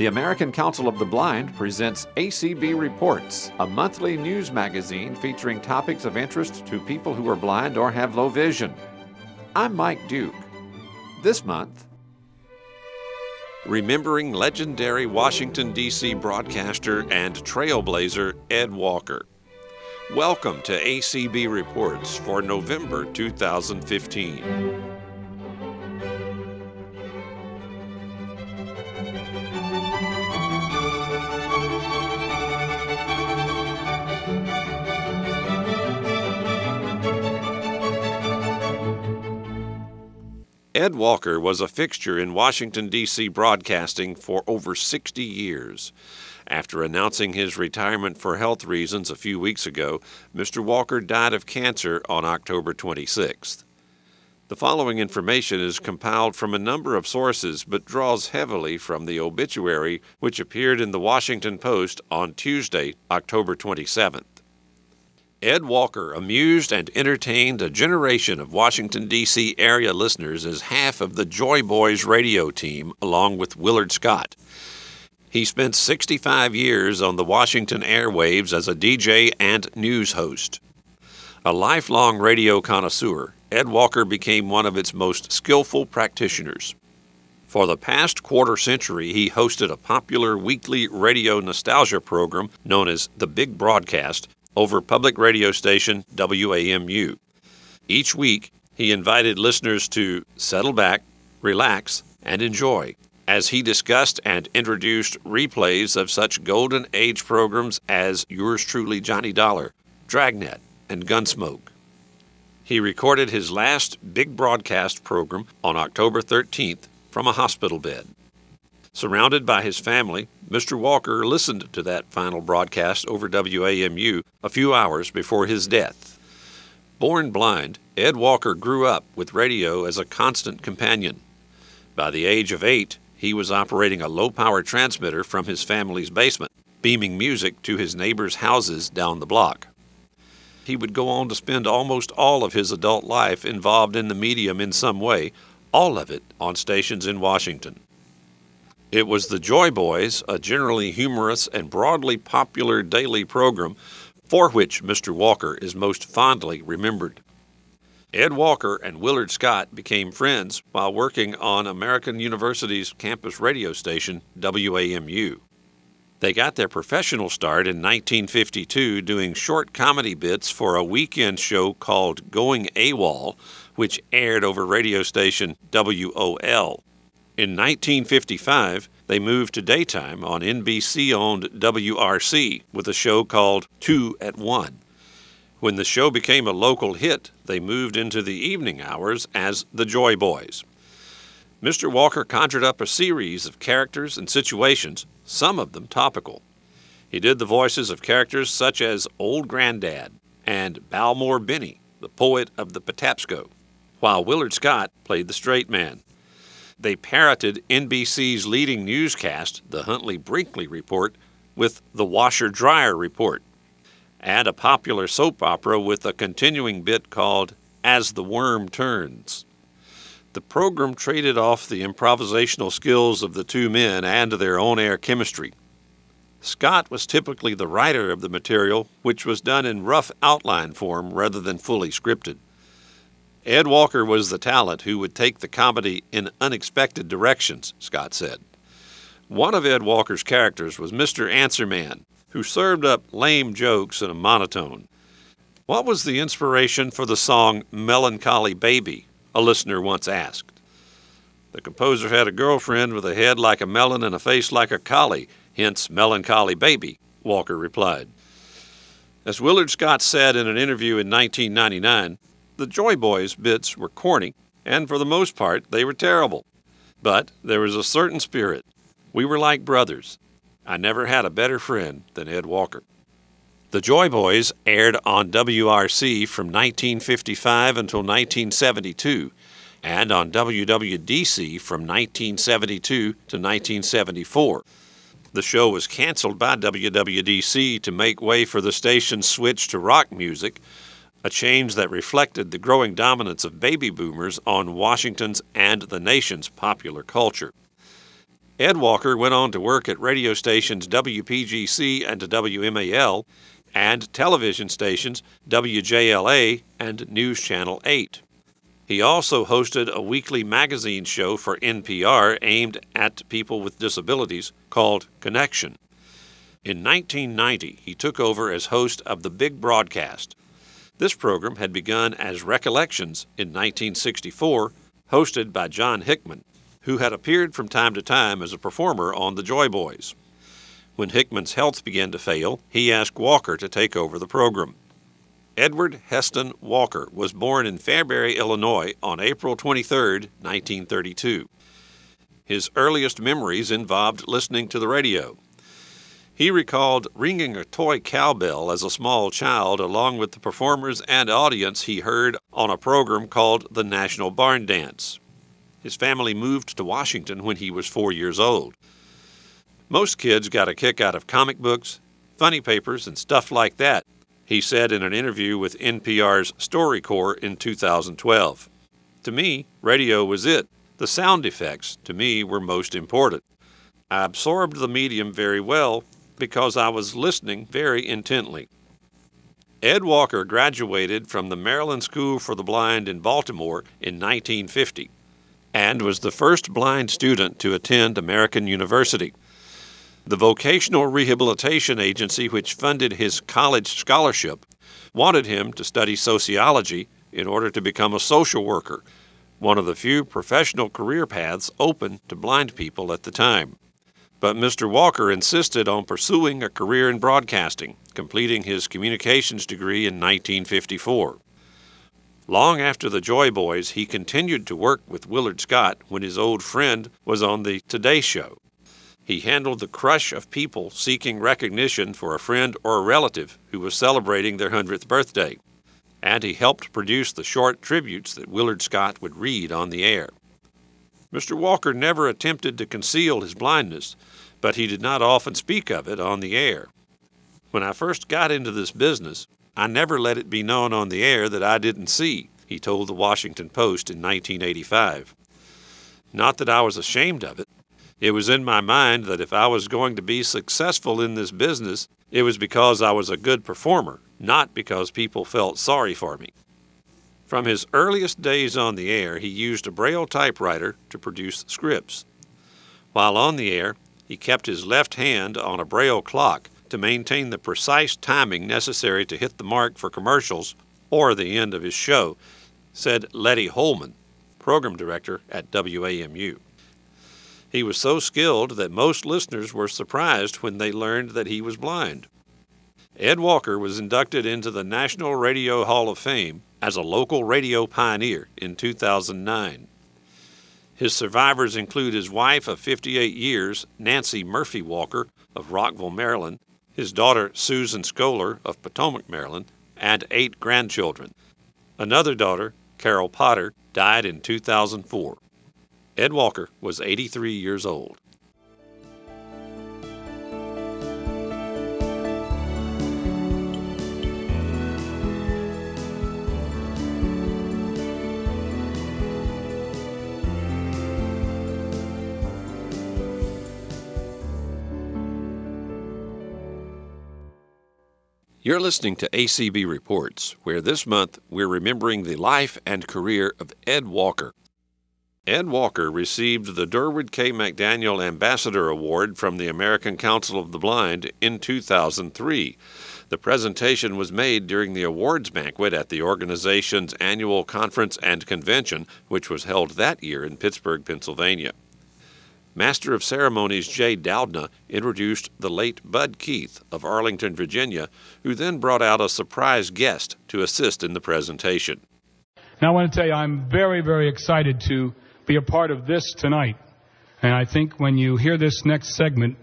The American Council of the Blind presents ACB Reports, a monthly news magazine featuring topics of interest to people who are blind or have low vision. I'm Mike Duke. This month, remembering legendary Washington, D.C. broadcaster and trailblazer Ed Walker. Welcome to ACB Reports for November 2015. Ed Walker was a fixture in Washington, D.C. broadcasting for over 60 years. After announcing his retirement for health reasons a few weeks ago, Mr. Walker died of cancer on October 26th. The following information is compiled from a number of sources but draws heavily from the obituary which appeared in the Washington Post on Tuesday, October 27th. Ed Walker amused and entertained a generation of Washington, D.C. area listeners as half of the Joy Boys radio team, along with Willard Scott. He spent 65 years on the Washington airwaves as a DJ and news host. A lifelong radio connoisseur, Ed Walker became one of its most skillful practitioners. For the past quarter century, he hosted a popular weekly radio nostalgia program known as The Big Broadcast over public radio station WAMU. Each week, he invited listeners to settle back, relax, and enjoy as he discussed and introduced replays of such golden age programs as Yours Truly Johnny Dollar, Dragnet, and Gunsmoke. He recorded his last big broadcast program on October 13th from a hospital bed. Surrounded by his family, Mr. Walker listened to that final broadcast over WAMU a few hours before his death. Born blind, Ed Walker grew up with radio as a constant companion. By the age of eight, he was operating a low power transmitter from his family's basement, beaming music to his neighbors' houses down the block. He would go on to spend almost all of his adult life involved in the medium in some way, all of it on stations in Washington. It was the Joy Boys, a generally humorous and broadly popular daily program for which Mr. Walker is most fondly remembered. Ed Walker and Willard Scott became friends while working on American University's campus radio station, WAMU. They got their professional start in 1952 doing short comedy bits for a weekend show called Going AWOL, which aired over radio station WOL. In 1955, they moved to daytime on NBC owned WRC with a show called Two at One. When the show became a local hit, they moved into the evening hours as the Joy Boys. Mr. Walker conjured up a series of characters and situations, some of them topical. He did the voices of characters such as Old Grandad and Balmore Benny, the poet of the Patapsco, while Willard Scott played the straight man they parroted NBC's leading newscast, the Huntley Brinkley Report, with the Washer Dryer Report, and a popular soap opera with a continuing bit called As the Worm Turns. The program traded off the improvisational skills of the two men and their on air chemistry. Scott was typically the writer of the material, which was done in rough outline form rather than fully scripted. Ed Walker was the talent who would take the comedy in unexpected directions, Scott said. One of Ed Walker's characters was Mr. Answer Man, who served up lame jokes in a monotone. What was the inspiration for the song Melancholy Baby? A listener once asked. The composer had a girlfriend with a head like a melon and a face like a collie, hence Melancholy Baby, Walker replied. As Willard Scott said in an interview in 1999, the Joy Boys bits were corny, and for the most part, they were terrible. But there was a certain spirit. We were like brothers. I never had a better friend than Ed Walker. The Joy Boys aired on WRC from 1955 until 1972 and on WWDC from 1972 to 1974. The show was canceled by WWDC to make way for the station's switch to rock music, a change that reflected the growing dominance of baby boomers on Washington's and the nation's popular culture. Ed Walker went on to work at radio stations WPGC and WMAL and television stations WJLA and News Channel 8. He also hosted a weekly magazine show for NPR aimed at people with disabilities called Connection. In 1990, he took over as host of The Big Broadcast. This program had begun as Recollections in 1964, hosted by John Hickman, who had appeared from time to time as a performer on The Joy Boys. When Hickman's health began to fail, he asked Walker to take over the program. Edward Heston Walker was born in Fairbury, Illinois on April 23, 1932. His earliest memories involved listening to the radio. He recalled ringing a toy cowbell as a small child, along with the performers and audience he heard on a program called the National Barn Dance. His family moved to Washington when he was four years old. Most kids got a kick out of comic books, funny papers, and stuff like that, he said in an interview with NPR's StoryCorps in 2012. To me, radio was it. The sound effects, to me, were most important. I absorbed the medium very well because I was listening very intently. Ed Walker graduated from the Maryland School for the Blind in Baltimore in 1950 and was the first blind student to attend American University. The Vocational Rehabilitation Agency, which funded his college scholarship, wanted him to study sociology in order to become a social worker, one of the few professional career paths open to blind people at the time. But Mr. Walker insisted on pursuing a career in broadcasting, completing his communications degree in 1954. Long after the Joy Boys, he continued to work with Willard Scott when his old friend was on the Today Show. He handled the crush of people seeking recognition for a friend or a relative who was celebrating their 100th birthday. And he helped produce the short tributes that Willard Scott would read on the air. Mr. Walker never attempted to conceal his blindness, but he did not often speak of it on the air. When I first got into this business, I never let it be known on the air that I didn't see, he told the Washington Post in 1985. Not that I was ashamed of it. It was in my mind that if I was going to be successful in this business, it was because I was a good performer, not because people felt sorry for me. From his earliest days on the air, he used a Braille typewriter to produce scripts. While on the air, he kept his left hand on a Braille clock to maintain the precise timing necessary to hit the mark for commercials or the end of his show, said Letty Holman, program director at WAMU. He was so skilled that most listeners were surprised when they learned that he was blind. Ed Walker was inducted into the National Radio Hall of Fame as a local radio pioneer in 2009. His survivors include his wife of 58 years, Nancy Murphy Walker of Rockville, Maryland, his daughter Susan Scholar of Potomac, Maryland, and eight grandchildren. Another daughter, Carol Potter, died in 2004. Ed Walker was 83 years old. You're listening to ACB Reports, where this month we're remembering the life and career of Ed Walker. Ed Walker received the Durward K. McDaniel Ambassador Award from the American Council of the Blind in 2003. The presentation was made during the awards banquet at the organization's annual conference and convention, which was held that year in Pittsburgh, Pennsylvania. Master of Ceremonies Jay Doudna introduced the late Bud Keith of Arlington, Virginia, who then brought out a surprise guest to assist in the presentation. Now, I want to tell you, I'm very, very excited to be a part of this tonight. And I think when you hear this next segment,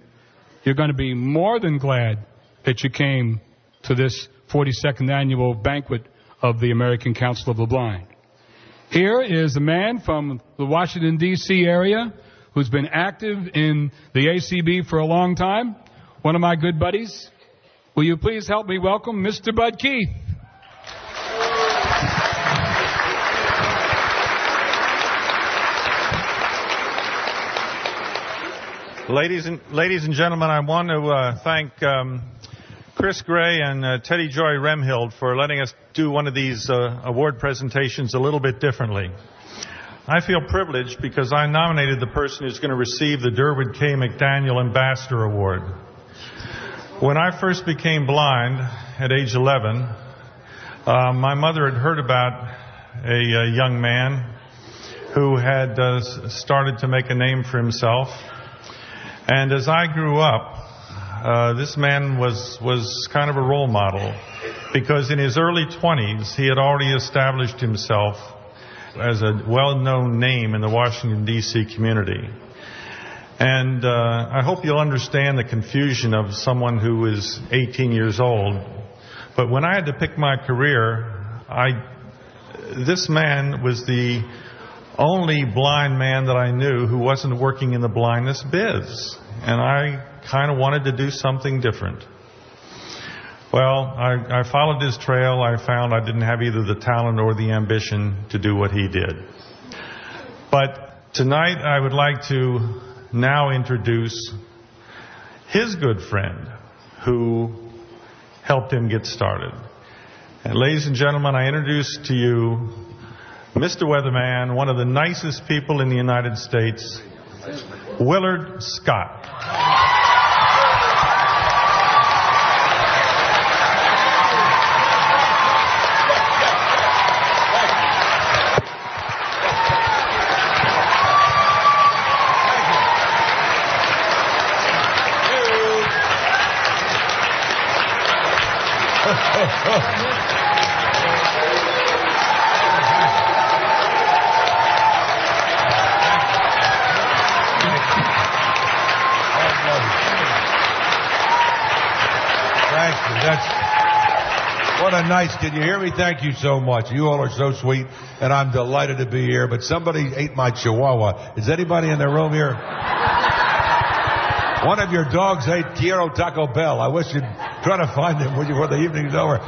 you're going to be more than glad that you came to this 42nd annual banquet of the American Council of the Blind. Here is a man from the Washington, D.C. area who's been active in the ACB for a long time, one of my good buddies. Will you please help me welcome Mr. Bud Keith? Ladies and, ladies and gentlemen, I want to uh, thank um, Chris Gray and uh, Teddy Joy Remhild for letting us do one of these uh, award presentations a little bit differently. I feel privileged because I nominated the person who's going to receive the Durward K. McDaniel Ambassador Award. When I first became blind at age 11, uh, my mother had heard about a, a young man who had uh, started to make a name for himself and as I grew up, uh, this man was was kind of a role model because in his early 20s he had already established himself as a well-known name in the Washington D.C. community. And uh, I hope you'll understand the confusion of someone who is 18 years old. But when I had to pick my career, I this man was the only blind man that I knew who wasn't working in the blindness biz. And I kind of wanted to do something different. Well, I, I followed his trail. I found I didn't have either the talent or the ambition to do what he did. But tonight I would like to now introduce his good friend who helped him get started. And ladies and gentlemen, I introduce to you Mr. Weatherman, one of the nicest people in the United States, Willard Scott. Thank you. That's what a nice. Can you hear me? Thank you so much. You all are so sweet, and I'm delighted to be here. But somebody ate my chihuahua. Is anybody in the room here? One of your dogs ate Quiero Taco Bell. I wish you'd try to find him before the evening's over.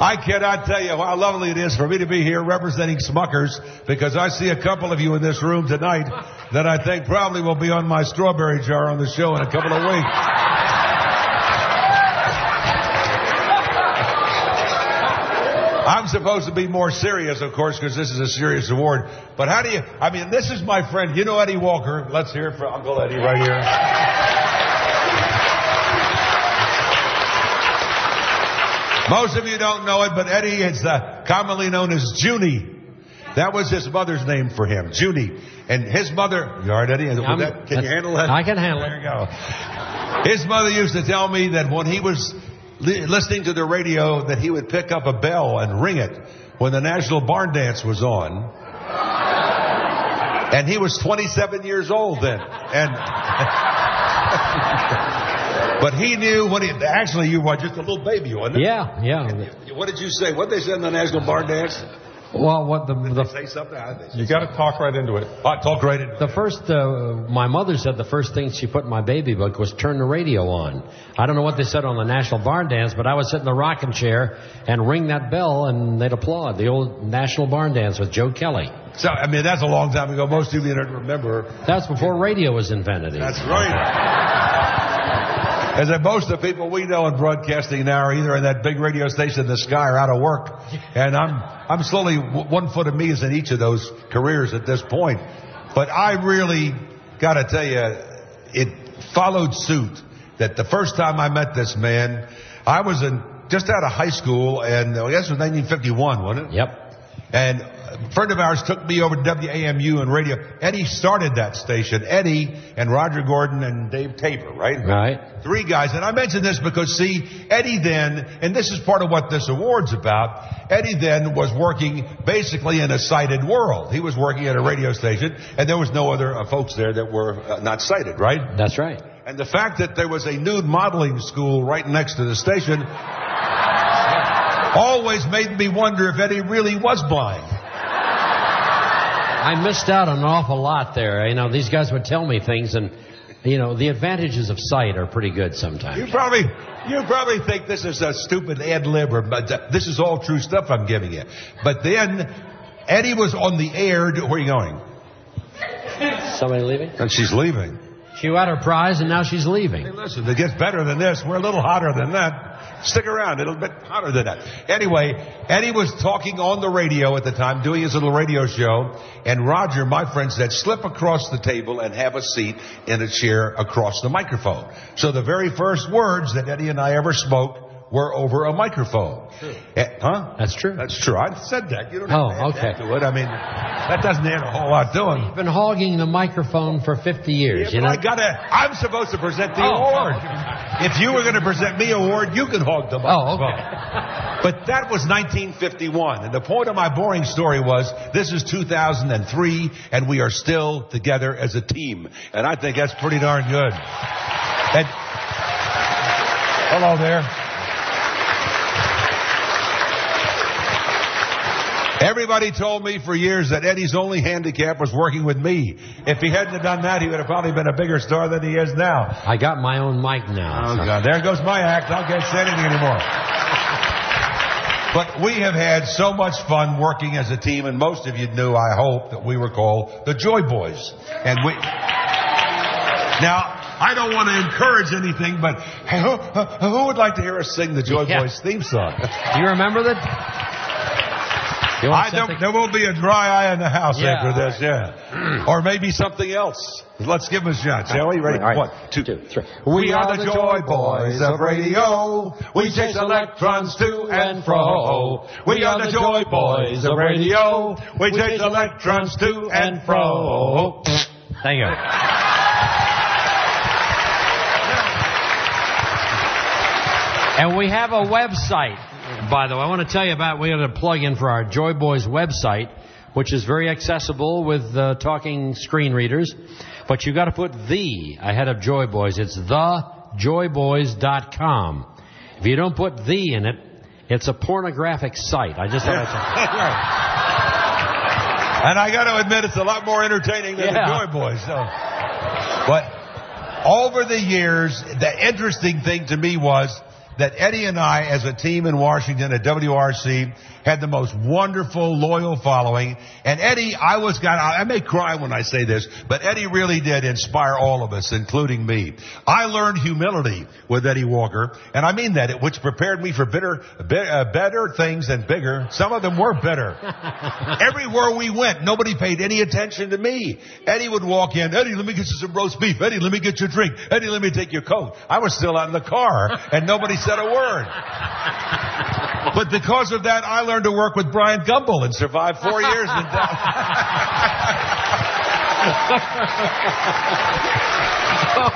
I cannot tell you how lovely it is for me to be here representing Smuckers because I see a couple of you in this room tonight that I think probably will be on my strawberry jar on the show in a couple of weeks. I'm supposed to be more serious, of course, because this is a serious award. But how do you, I mean, this is my friend. You know Eddie Walker. Let's hear it for Uncle Eddie right here. Most of you don't know it, but Eddie is uh, commonly known as Junie. That was his mother's name for him, Junie. And his mother, you all right, Eddie? That- can you handle that? I can handle there it. you go. His mother used to tell me that when he was li- listening to the radio, that he would pick up a bell and ring it when the National Barn Dance was on. And he was 27 years old then. And but he knew when he actually you were just a little baby, wasn't it? Yeah, yeah. What did you say? What they said in the National Barn Dance? Well, what the the, say something? I think. You got to talk right into it. I talk right in. the first uh, my mother said the first thing she put in my baby book was turn the radio on. I don't know what they said on the National Barn Dance, but I would sit in the rocking chair and ring that bell and they'd applaud. The old National Barn Dance with Joe Kelly. So I mean that's a long time ago. Most of you don't remember. That's before radio was invented. even. That's right. As that most of the people we know in broadcasting now are either in that big radio station in the sky or out of work. And I'm, I'm slowly, one foot of me is in each of those careers at this point. But I really got to tell you, it followed suit that the first time I met this man, I was in, just out of high school and I guess it was 1951, wasn't it? Yep. And a friend of ours took me over to WAMU and radio. Eddie started that station. Eddie and Roger Gordon and Dave Tabor, right? Right. Three guys. And I mention this because, see, Eddie then, and this is part of what this award's about, Eddie then was working basically in a sighted world. He was working at a radio station, and there was no other uh, folks there that were uh, not sighted, right? That's right. And the fact that there was a nude modeling school right next to the station always made me wonder if Eddie really was blind. I missed out on an awful lot there. You know, these guys would tell me things, and you know, the advantages of sight are pretty good sometimes. You probably, you probably think this is a stupid ad lib, or but uh, this is all true stuff I'm giving you. But then Eddie was on the air. Where are you going? Somebody leaving? And she's leaving. She had her prize and now she's leaving. Hey, listen, it gets better than this. We're a little hotter than that. Stick around. It'll be hotter than that. Anyway, Eddie was talking on the radio at the time, doing his little radio show, and Roger, my friend, said, slip across the table and have a seat in a chair across the microphone. So the very first words that Eddie and I ever spoke were over a microphone. Eh, huh? That's true. That's true. I said that. You don't Oh, have to okay. that to it. I mean, that doesn't add a whole lot to it. You've been hogging the microphone for 50 years, you But know? I gotta, I'm supposed to present the Oh, award. oh, If you were gonna present me a award, you could hog the Oh, okay. But that was 1951, and the point of my boring story was, this is 2003, and we are still together as a team. And I think that's pretty darn good. And, hello there. Everybody told me for years that Eddie's only handicap was working with me. If he hadn't have done that, he would have probably been a bigger star than he is now. I got my own mic now. Oh so- God, there goes my act. I can't say anything anymore. But we have had so much fun working as a team, and most of you knew, I hope, that we were called the Joy Boys. And we. Now, I don't want to encourage anything, but who, who would like to hear us sing the Joy Yeah. Boys theme song? Do you remember that? I don't, there won't be a dry eye in the house Yeah, after this, yeah. or maybe something else. Let's give them a shot, shall we? Ready? Right. One, two, Two, three. We are the Joy Boys of radio. We chase electrons to and fro. We are the Joy Boys of radio. We chase electrons to and fro. Thank you. And we have a website, by the way. I want to tell you about, we got a plug in for our Joy Boys website, which is very accessible with uh, talking screen readers. But you got to put the ahead of Joy Boys. It's thejoyboys.com. If you don't put the in it, it's a pornographic site. I just thought I'd And I got to admit, it's a lot more entertaining than Yeah. the Joy Boys. So, but over the years, the interesting thing to me was that Eddie and I, as a team in Washington at WRC, had the most wonderful, loyal following. And Eddie, I was got, I may cry when I say this, but Eddie really did inspire all of us, including me. I learned humility with Eddie Walker, and I mean that, which prepared me for bitter, bi- uh, better things and bigger. Some of them were better. Everywhere we went, nobody paid any attention to me. Eddie would walk in, Eddie, let me get you some roast beef. Eddie, let me get you a drink. Eddie, let me take your coat. I was still out in the car, and nobody said a word. But because of that, I learned to work with Bryant Gumbel and survived four years in oh,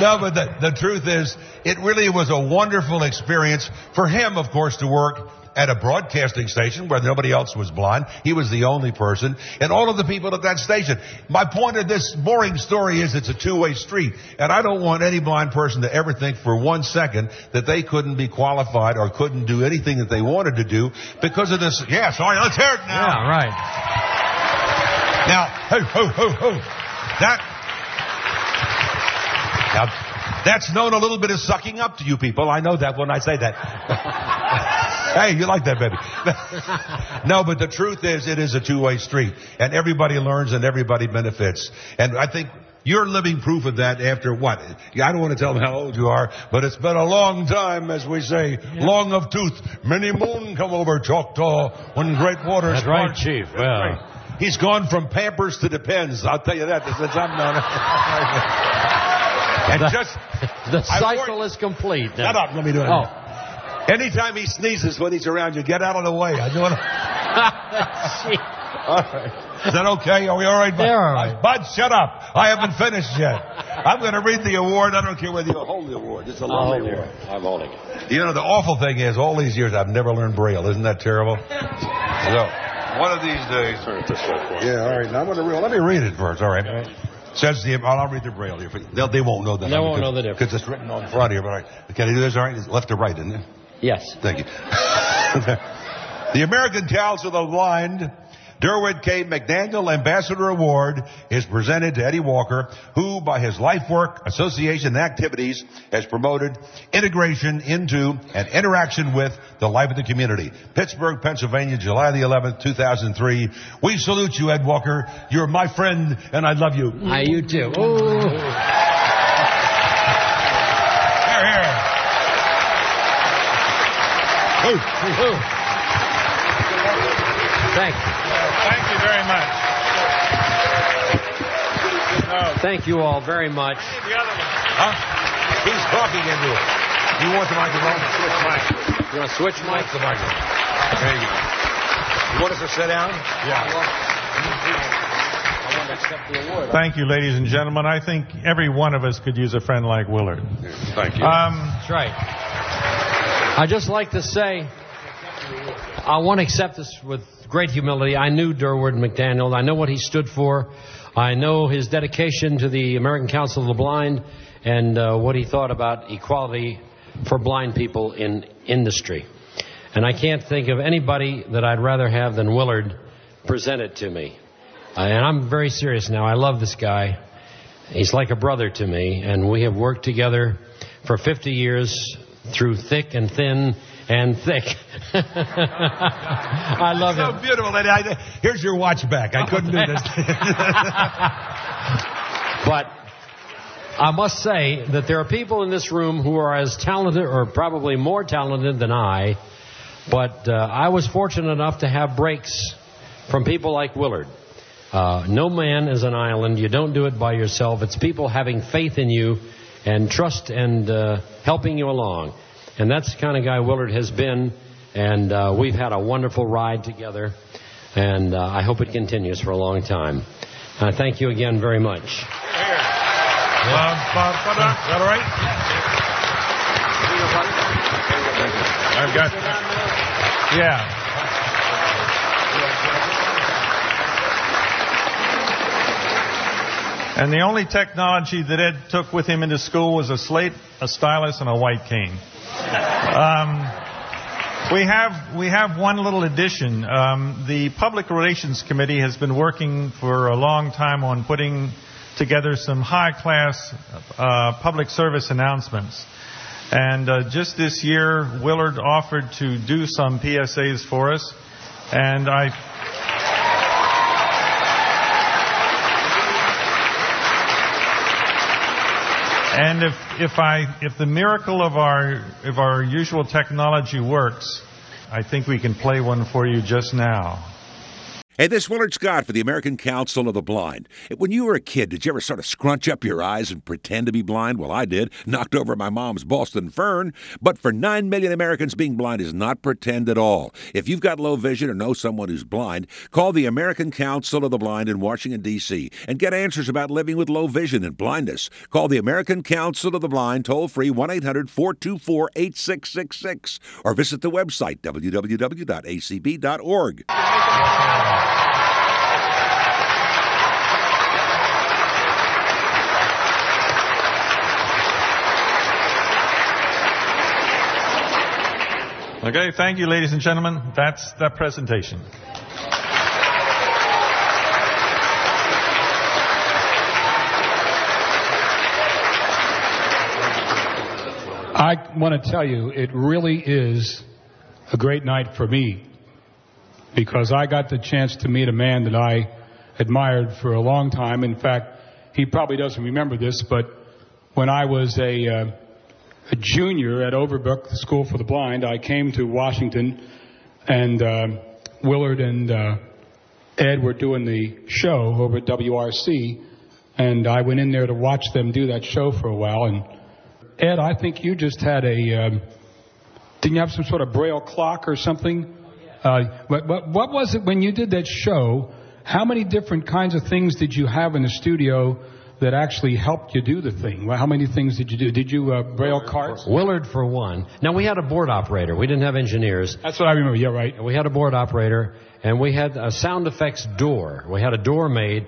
no, but the, the truth is, it really was a wonderful experience for him, of course, to work at a broadcasting station where nobody else was blind. He was the only person, and all of the people at that station. My point of this boring story is it's a two-way street, and I don't want any blind person to ever think for one second that they couldn't be qualified or couldn't do anything that they wanted to do because of this. Yeah, sorry, let's hear it now. Yeah, right. Now, ho, ho, ho, ho. That. Now, that's known a little bit as sucking up to you people. I know that when I say that. hey, you like that, baby. no, but the truth is, it is a two-way street. And everybody learns and everybody benefits. And I think you're living proof of that after what? I don't want to tell them how old you are, but it's been a long time, as we say, long of tooth. Many moon come over Choctaw when great waters That's right, part. Chief. That's Well. right. He's gone from Pampers to Depends. I'll tell you that since I'm known. and The- just The cycle is complete. shut up. Let me do it. Oh. Anytime he sneezes when he's around you, get out of the way. I do it. Gee. All right. Is that okay? Are we all right? Bud? They're all right. Bud, shut up. I haven't finished yet. I'm going to read the award. I don't care whether you hold the award. It's a lovely award. I'm holding it. You know, the awful thing is, all these years I've never learned Braille. Isn't that terrible? So, one of these days. Turn this way. Yeah, all right. Now I'm going to read. Let me read it first. All right. Says the. I'll, I'll read the Braille here. They'll, they won't know that. They won't know the difference. because it's written on front here. But all right. Can I do this? All right. It's left to right, isn't it? Yes. Thank you. the American Council of the Blind Durward K. McDaniel Ambassador Award is presented to Eddie Walker, who by his life work, association, and activities has promoted integration into and interaction with the life of the community. Pittsburgh, Pennsylvania, July the 11th, 2003. We salute you, Ed Walker. You're my friend, and I love you. I, you too. Ooh. Here, here. Ooh. Thank you. Thank you very much. Thank you all very much. the other one. Huh? He's talking into it. You want the microphone? Switch mic. You want to switch mics? the microphone. There you go. You want us to sit down? Yeah. I want to accept the award. Thank you, ladies and gentlemen. I think every one of us could use a friend like Willard. Thank you. Um, That's right. I just like to say, I want to accept this with great humility. I knew Durward McDaniel. I know what he stood for. I know his dedication to the American Council of the Blind and uh, what he thought about equality for blind people in industry. And I can't think of anybody that I'd rather have than Willard present it to me. Uh, and I'm very serious now. I love this guy. He's like a brother to me, and we have worked together for 50 years through thick and thin and thick. I love it. It's so beautiful. And I, here's your watch back. I couldn't do this. But I must say that there are people in this room who are as talented or probably more talented than I. But uh, I was fortunate enough to have breaks from people like Willard. Uh, no man is an island. You don't do it by yourself. It's people having faith in you and trust and uh, helping you along. And that's the kind of guy Willard has been. And uh, we've had a wonderful ride together. And uh, I hope it continues for a long time. Uh, thank you again very much. Is that all right? I've got. Yeah. And the only technology that Ed took with him into school was a slate, a stylus, and a white cane. Um, we have we have one little addition. Um, the Public Relations Committee has been working for a long time on putting together some high class uh, public service announcements. And uh, just this year, Willard offered to do some PSAs for us, and I. And if, if I if the miracle of our of our usual technology works, I think we can play one for you just now. Hey, this is Willard Scott for the American Council of the Blind. When you were a kid, did you ever sort of scrunch up your eyes and pretend to be blind? Well, I did. Knocked over my mom's Boston fern. But for 9 million Americans, being blind is not pretend at all. If you've got low vision or know someone who's blind, call the American Council of the Blind in Washington, D.C. and get answers about living with low vision and blindness. Call the American Council of the Blind toll free 1 800 424 8666 or visit the website www.acb.org. Okay, thank you, ladies and gentlemen. That's that presentation. I want to tell you, it really is a great night for me because I got the chance to meet a man that I admired for a long time. In fact, he probably doesn't remember this, but when I was a, uh, a junior at Overbrook the School for the Blind, I came to Washington and uh, Willard and uh, Ed were doing the show over at WRC, and I went in there to watch them do that show for a while. And Ed, I think you just had a. Um, didn't you have some sort of braille clock or something? Uh, but, but what was it when you did that show? How many different kinds of things did you have in the studio that actually helped you do the thing? Well, how many things did you do? Did you uh, braille cards? Willard for one. Now we had a board operator. We didn't have engineers. That's what I remember. Yeah, right. We had a board operator, and we had a sound effects door. We had a door made,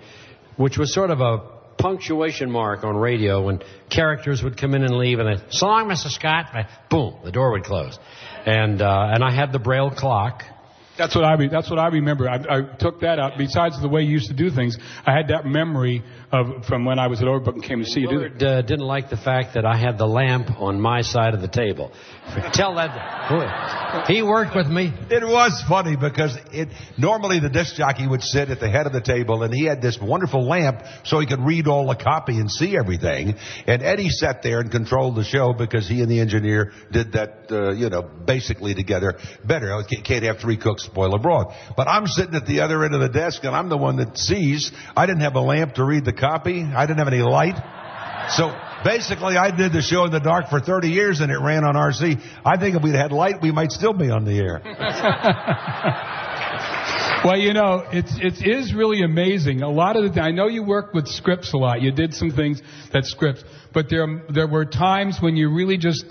which was sort of a punctuation mark on radio when characters would come in and leave, and then, so long, Mr. Scott, boom, the door would close. And, uh, and I had the braille clock, That's what I re- that's what I remember. I, I took that out. Besides the way you used to do things, I had that memory of from when I was at Overbrook and came to see you do it. Uh, didn't like the fact that I had the lamp on my side of the table. Tell that. He worked with me. It was funny because it normally the disc jockey would sit at the head of the table and he had this wonderful lamp so he could read all the copy and see everything. And Eddie sat there and controlled the show because he and the engineer did that, uh, you know, basically together better. You can't have three cooks spoil a broth. But I'm sitting at the other end of the desk and I'm the one that sees. I didn't have a lamp to read the copy. I didn't have any light. So basically, I did the show in the dark for 30 years and it ran on RC. I think if we'd had light, we might still be on the air. Well, you know, it's it is really amazing. A lot of the I know you worked with scripts a lot. You did some things that scripts, but there there were times when you really just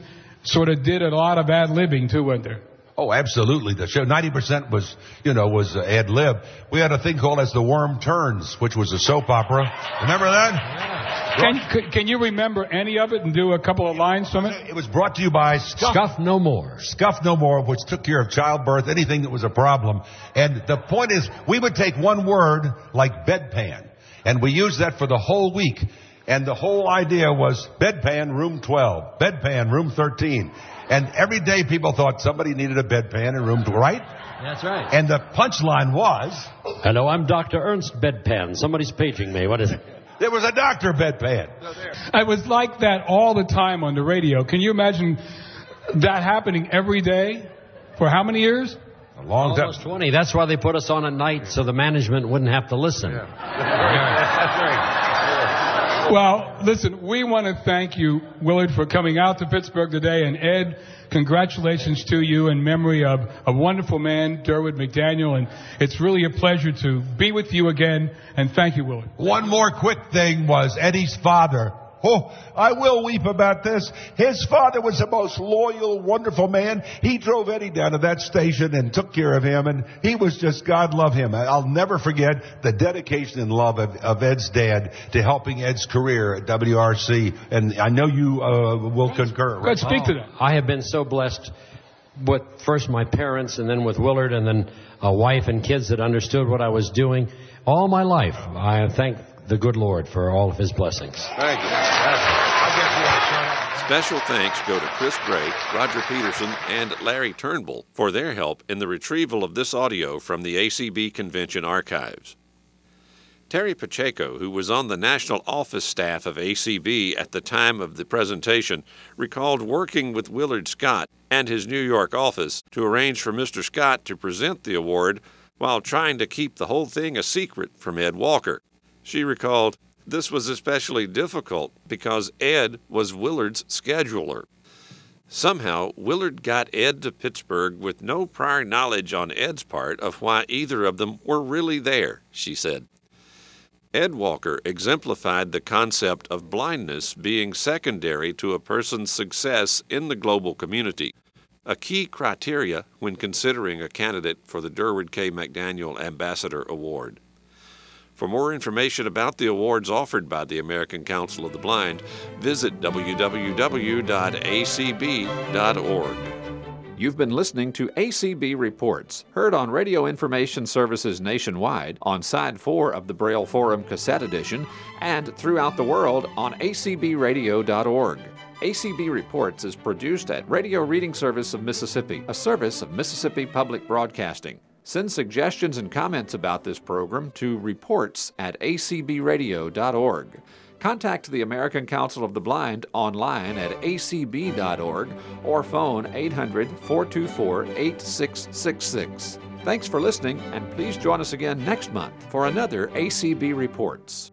sort of did a lot of ad libbing too, weren't there? Oh, absolutely. The show, 90% was, you know, was uh, ad lib. We had a thing called as the worm turns, which was a soap opera. Remember that? Can, can, can you remember any of it and do a couple of lines from it? It was brought to you by Scuff. Scuff no more. Scuff No More, which took care of childbirth, anything that was a problem. And the point is, we would take one word like bedpan, and we used that for the whole week. And the whole idea was bedpan room 12, bedpan room 13. And every day people thought somebody needed a bedpan in room 12, right? That's right. And the punchline was, Hello, I'm Dr. Ernst Bedpan. Somebody's paging me. What is it? there was a doctor bedpan. I was like that all the time on the radio. Can you imagine that happening every day for how many years? A long time. Almost 20. That's why they put us on at night so the management wouldn't have to listen. Well, listen, we want to thank you, Willard, for coming out to Pittsburgh today. And Ed, congratulations to you in memory of a wonderful man, Durward McDaniel. And it's really a pleasure to be with you again. And thank you, Willard. One more quick thing was Eddie's father. Oh, I will weep about this. His father was the most loyal, wonderful man. He drove Eddie down to that station and took care of him, and he was just, God love him. I'll never forget the dedication and love of, of Ed's dad to helping Ed's career at WRC, and I know you uh, will concur. Go ahead, speak to that. I have been so blessed with first my parents and then with Willard and then a wife and kids that understood what I was doing all my life. I thank the good Lord for all of his blessings. Thank you. I'll get you a shout-out. Special thanks go to Chris Gray, Roger Peterson, and Larry Turnbull for their help in the retrieval of this audio from the ACB Convention archives. Terry Pacheco, who was on the national office staff of ACB at the time of the presentation, recalled working with Willard Scott and his New York office to arrange for Mr. Scott to present the award while trying to keep the whole thing a secret from Ed Walker. She recalled, This was especially difficult because Ed was Willard's scheduler. Somehow, Willard got Ed to Pittsburgh with no prior knowledge on Ed's part of why either of them were really there, she said. Ed Walker exemplified the concept of blindness being secondary to a person's success in the global community, a key criteria when considering a candidate for the Durward K. McDaniel Ambassador Award. For more information about the awards offered by the American Council of the Blind, visit www.acb.org. You've been listening to ACB Reports, heard on Radio Information Services nationwide on Side 4 of the Braille Forum Cassette Edition and throughout the world on acbradio.org. ACB Reports is produced at Radio Reading Service of Mississippi, a service of Mississippi Public Broadcasting. Send suggestions and comments about this program to reports at acbradio.org. Contact the American Council of the Blind online at acb.org or phone 800 424 8666. Thanks for listening, and please join us again next month for another ACB Reports.